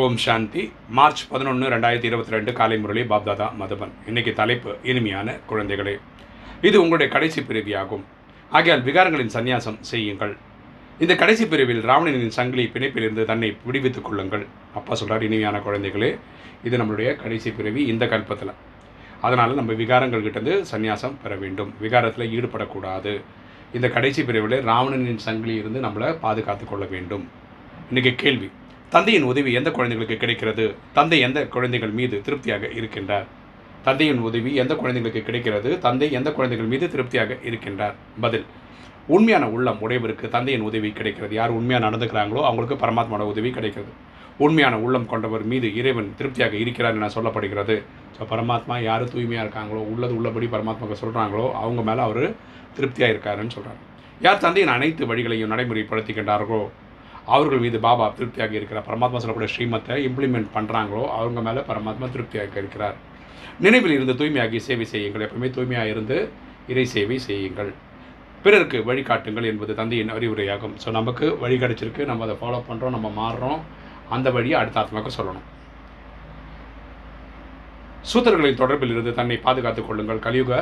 ஓம் சாந்தி. March பதினொன்று ரெண்டாயிரத்தி இருபத்தி ரெண்டு காலை முரளி பாப்தாதா மதுபன். இன்னைக்கு தலைப்பு இனிமையான குழந்தைகளே. இது உங்களுடைய கடைசி பிரிவியாகும் ஆகையால் விகாரங்களின் சந்நியாசம் செய்யுங்கள். இந்த கடைசி பிரிவில் ராவணனின் சங்கிலி பிணைப்பிலிருந்து தன்னை விடுவித்துக் கொள்ளுங்கள். அப்பா சொல்கிறார் இனிமையான குழந்தைகளே இது நம்மளுடைய கடைசி பிரிவி இந்த கல்பத்தில். அதனால் நம்ம விகாரங்கள் கிட்டேருந்து சந்நியாசம் பெற வேண்டும். விகாரத்தில் ஈடுபடக்கூடாது. இந்த கடைசி பிரிவில் ராவணனின் சங்கிலி இருந்து நம்மளை பாதுகாத்து கொள்ள வேண்டும். இன்றைக்கி கேள்வி தந்தையின் உதவி எந்த குழந்தைகளுக்கு கிடைக்கிறது? தந்தை எந்த குழந்தைகள் மீது திருப்தியாக இருக்கின்றார்? தந்தையின் உதவி எந்த குழந்தைகளுக்கு கிடைக்கிறது? தந்தை எந்த குழந்தைகள் மீது திருப்தியாக இருக்கின்றார்? பதில். உண்மையான உள்ளம் உடையவருக்கு தந்தையின் உதவி கிடைக்கிறது. யார் உண்மையாக நடந்துக்கிறாங்களோ அவங்களுக்கு பரமாத்மாவோட உதவி கிடைக்கிறது. உண்மையான உள்ளம் கொண்டவர் மீது இறைவன் திருப்தியாக இருக்கிறார் என சொல்லப்படுகிறது. ஸோ பரமாத்மா யார் தூய்மையாக இருக்காங்களோ உள்ளது உள்ளபடி பரமாத்மாவுக்கு சொல்கிறாங்களோ அவங்க மேலே அவர் திருப்தியாக இருக்காருன்னு சொல்கிறார் யார் தந்தையின் அனைத்து வழிகளையும் நடைமுறைப்படுத்திக்கின்றார்களோ அவர்கள் மீது பாபா திருப்தியாக இருக்கிறார். பரமாத்மா சொல்லக்கூடிய ஸ்ரீமத்தை இம்ப்ளிமெண்ட் பண்ணுறாங்களோ அவங்க மேலே பரமாத்மா திருப்தியாக இருக்கிறார். நினைவில் இருந்து தூய்மையாகி சேவை செய்யுங்கள். எப்பவுமே தூய்மையாக இருந்து இறை சேவை செய்யுங்கள். பிறருக்கு வழிகாட்டுங்கள் என்பது தந்தையின் அறிவுரையாகும். ஸோ நமக்கு வழி கிடச்சிருக்கு. நம்ம அதை ஃபாலோ பண்ணுறோம் நம்ம மாறுறோம். அந்த வழியை அடுத்த ஆத்மாவுக்கு சொல்லணும். சூத்திரர்களின் தொடர்பில் இருந்து தன்னை பாதுகாத்துக் கொள்ளுங்கள். கலியுக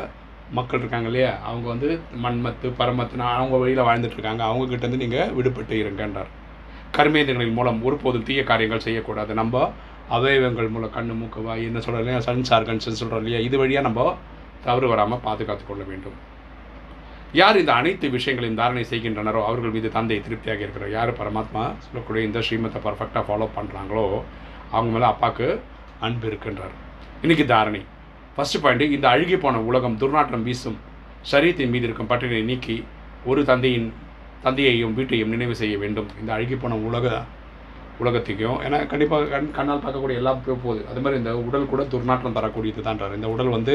மக்கள் இருக்காங்க இல்லையா? அவங்க வந்து மண்மத்து பரமத்துனா அவங்க வழியில் வாழ்ந்துட்டுருக்காங்க இருக்காங்க. அவங்க நீங்கள் விடுபட்டு இருங்கன்றார். கர்மேந்திரங்களின் மூலம் ஒருபோதும் தீய காரியங்கள் செய்யக்கூடாது. நம்ம அவயவங்கள் மூலம் கண்ணு மூக்கு வாய் என்ன சொல்கிறோம் இல்லையா? சன்ஸ் ஆர்கன்ஸ்னு சொல்கிறோம் இல்லையா? இது வழியாக நம்ம தவறு வராமல் பாதுகாத்து கொள்ள வேண்டும். யார் இந்த அனைத்து விஷயங்களையும் தாரணை செய்கின்றனரோ அவர்கள் மீது தந்தை திருப்தியாக இருக்கிறார். யார் பரமாத்மா? சொல்லக்கூடிய இந்த ஸ்ரீமத்தை பர்ஃபெக்டாக ஃபாலோ பண்ணுறாங்களோ அவங்க மேலே அப்பாவுக்கு அன்பு இருக்கின்றார். இன்றைக்கி தாரணை. ஃபஸ்ட்டு பாயிண்ட்டு இந்த அழுகி போன உலகம் துர்நாற்றம் வீசும் சரீரத்தின் மீது இருக்கும் பட்டினை நீக்கி ஒரு தந்தையின் தந்தையையும் வீட்டையும் நினைவு செய்ய வேண்டும். இந்த அழுகி போன உலக உலகத்துக்கும் ஏன்னா கண்டிப்பாக கண் கண்ணால் பார்க்கக்கூடிய எல்லாம் போகுது. அது மாதிரி இந்த உடல் கூட துர்நாற்றம் தரக்கூடியது தான்றார் இந்த உடல் வந்து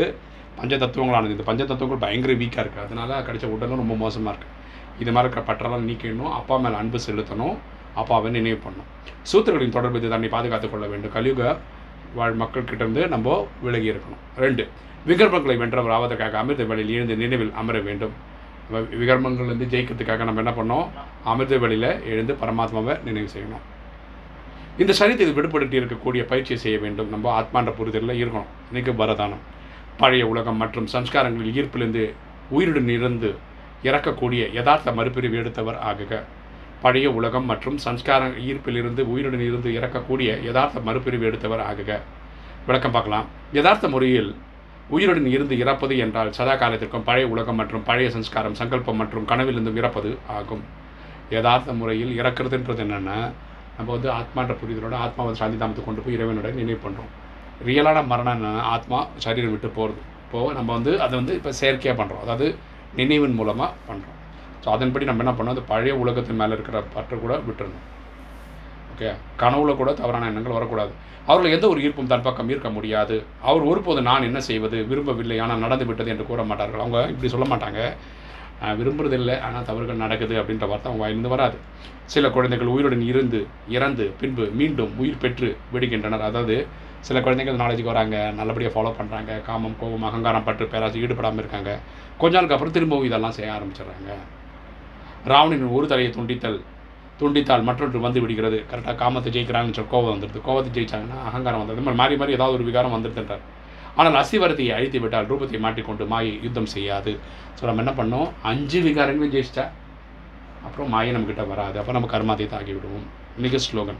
பஞ்ச தத்துவங்களானது இந்த பஞ்ச தத்துவங்கள் பயங்கர வீக்காக இருக்குது அதனால கிடைச்ச உடலும் ரொம்ப மோசமாக இருக்குது இது மாதிரி இருக்கிற பற்றெல்லாம் நீக்கணும் அப்பா மேலே அன்பு செலுத்தணும். அப்பாவை நினைவு பண்ணணும். சூத்திரர்களின் தொடர்பு இது தன்னை பாதுகாத்துக் கொள்ள வேண்டும். கலியுக வாழ் மக்கள்கிட்டேருந்து நம்ம விலகி இருக்கணும். ரெண்டு விகர்மங்களை வென்றவர் ஆவதற்காக அமிர்த வேலையில் இருந்து நினைவில் அமர வேண்டும். விகர்மங்கள்லேருந்து ஜெயிக்கிறதுக்காக நம்ம என்ன பண்ணோம்? அமிர்த வழியில் எழுந்து பரமாத்மாவை நினைவு செய்யணும். இந்த சரீரத்தில் விடுபட்டு இருக்கக்கூடிய பயிற்சியை செய்ய வேண்டும். நம்ம ஆத்மான்ற புரிதலில் இருக்கணும். இன்றைக்கு வரதானம். பழைய உலகம் மற்றும் சம்ஸ்காரங்களில் ஈர்ப்பிலிருந்து உயிருடன் இருந்து இறக்கக்கூடிய யதார்த்த மறுபிரிவு எடுத்தவர் ஆகுக. பழைய உலகம் மற்றும் சம்ஸ்கார ஈர்ப்பிலிருந்து உயிருடன் இருந்து இறக்கக்கூடிய யதார்த்த மறுபிரிவு எடுத்தவர் ஆகுக. விளக்கம் பார்க்கலாம். யதார்த்த முறையில் உயிருடன் இருந்து இறப்பது என்றால் சதா காலத்திற்கும் பழைய உலகம் மற்றும் பழைய சம்ஸ்காரம் சங்கல்பம் மற்றும் கனவிலிருந்தும் இறப்பது ஆகும். யதார்த்த முறையில் இறக்கிறதுன்றது என்னென்னா நம்ம வந்து ஆத்மான்ற புரிதலோட ஆத்மாவை சாந்தி தாமத்தை கொண்டு போய் இறைவனோட நினைவு பண்ணுறோம் ரியலான மரணம் ஆத்மா சரீரம் விட்டு போகிறது இப்போது நம்ம வந்து அதை வந்து இப்போ செயற்கையாக பண்ணுறோம் அதாவது நினைவின் மூலமாக பண்ணுறோம் ஸோ அதன்படி நம்ம என்ன பண்ணோம் அந்த பழைய உலகத்தின் மேலே இருக்கிற பற்று கூட விட்டுறணும். ஓகே. கனவுல கூட தவறான எண்ணங்கள் வரக்கூடாது. அவர்கள் எந்த ஒரு ஈர்ப்பும் தன் பக்கம் ஈர்க்க முடியாது. அவர் ஒருபோது நான் என்ன செய்வது விரும்பவில்லை ஆனால் நடந்து விட்டது என்று கூற மாட்டார்கள். அவங்க இப்படி சொல்ல மாட்டாங்க. விரும்புறதில்லை ஆனால் தவறுகள் நடக்குது அப்படின்ற வார்த்தை அவங்க வாயிலிருந்து வராது. சில குழந்தைகள் உயிருடன் இருந்து இறந்து பின்பு மீண்டும் உயிர் பெற்று விடுகின்றனர். அதாவது சில குழந்தைகள் நாலேஜுக்கு வராங்க நல்லபடியாக ஃபாலோ பண்ணுறாங்க காமம் கோபம் அகங்காரம் பற்று பேராசி ஈடுபடாமல் இருக்காங்க. கொஞ்ச நாளுக்கு அப்புறம் திரும்பவும் இதெல்லாம் செய்ய ஆரம்பிச்சிடுறாங்க. ராவணின் ஒரு தலையை துண்டித்தல் துண்டித்தால் மற்றொன்று வந்து விடுகிறது கரெக்டாக காமத்தை ஜெயிக்கிறாங்கன்னு சொல்லி கோபம் வந்துடுது. கோபத்தை ஜெயிச்சாங்கன்னா அகங்காரம் வந்தது மாதிரி மாறி மாறி ஏதாவது ஒரு விகாரம் வந்துடுதுன்றார். ஆனால் அசிவரத்தையை அழித்து விட்டால் ரூபத்தை மாட்டிக்கொண்டு மாயை யுத்தம் செய்யாது. ஸோ நம்ம என்ன பண்ணோம்? அஞ்சு விகாரங்களும் ஜெயிச்சிட்டா அப்புறம் மாயை நம்மக்கிட்ட வராது. அப்போ நம்ம கர்மாதீத்தை ஆகிவிடுவோம் மிக ஸ்லோகன்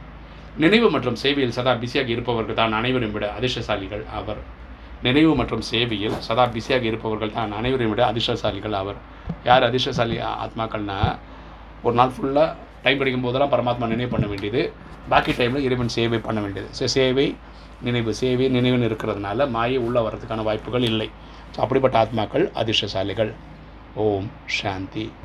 நினைவு மற்றும் சேவையில் சதா பிஸியாக இருப்பவர்கள் தான் அனைவரும் விட அதிர்ஷ்டசாலிகள் அவர். நினைவு மற்றும் சேவையில் சதா பிஸியாக இருப்பவர்கள் தான் அனைவரையும் விட அதிர்ஷ்டசாலிகள் அவர். யார் அதிர்ஷ்டசாலி? ஆத்மாக்கள்னா ஒரு நாள் ஃபுல்லாக டைம் கிடைக்கும் போதெல்லாம் பரமாத்மா நினைவு பண்ண வேண்டியது. பாக்கி டைமில் இறைவன் சேவை பண்ண வேண்டியது. ஸோ சேவை நினைவு சேவை நினைவுன்னு இருக்கிறதுனால மாயை உள்ளே வர்றதுக்கான வாய்ப்புகள் இல்லை. ஸோ அப்படிப்பட்ட ஆத்மாக்கள் அதிர்ஷ்டசாலிகள். ஓம் சாந்தி.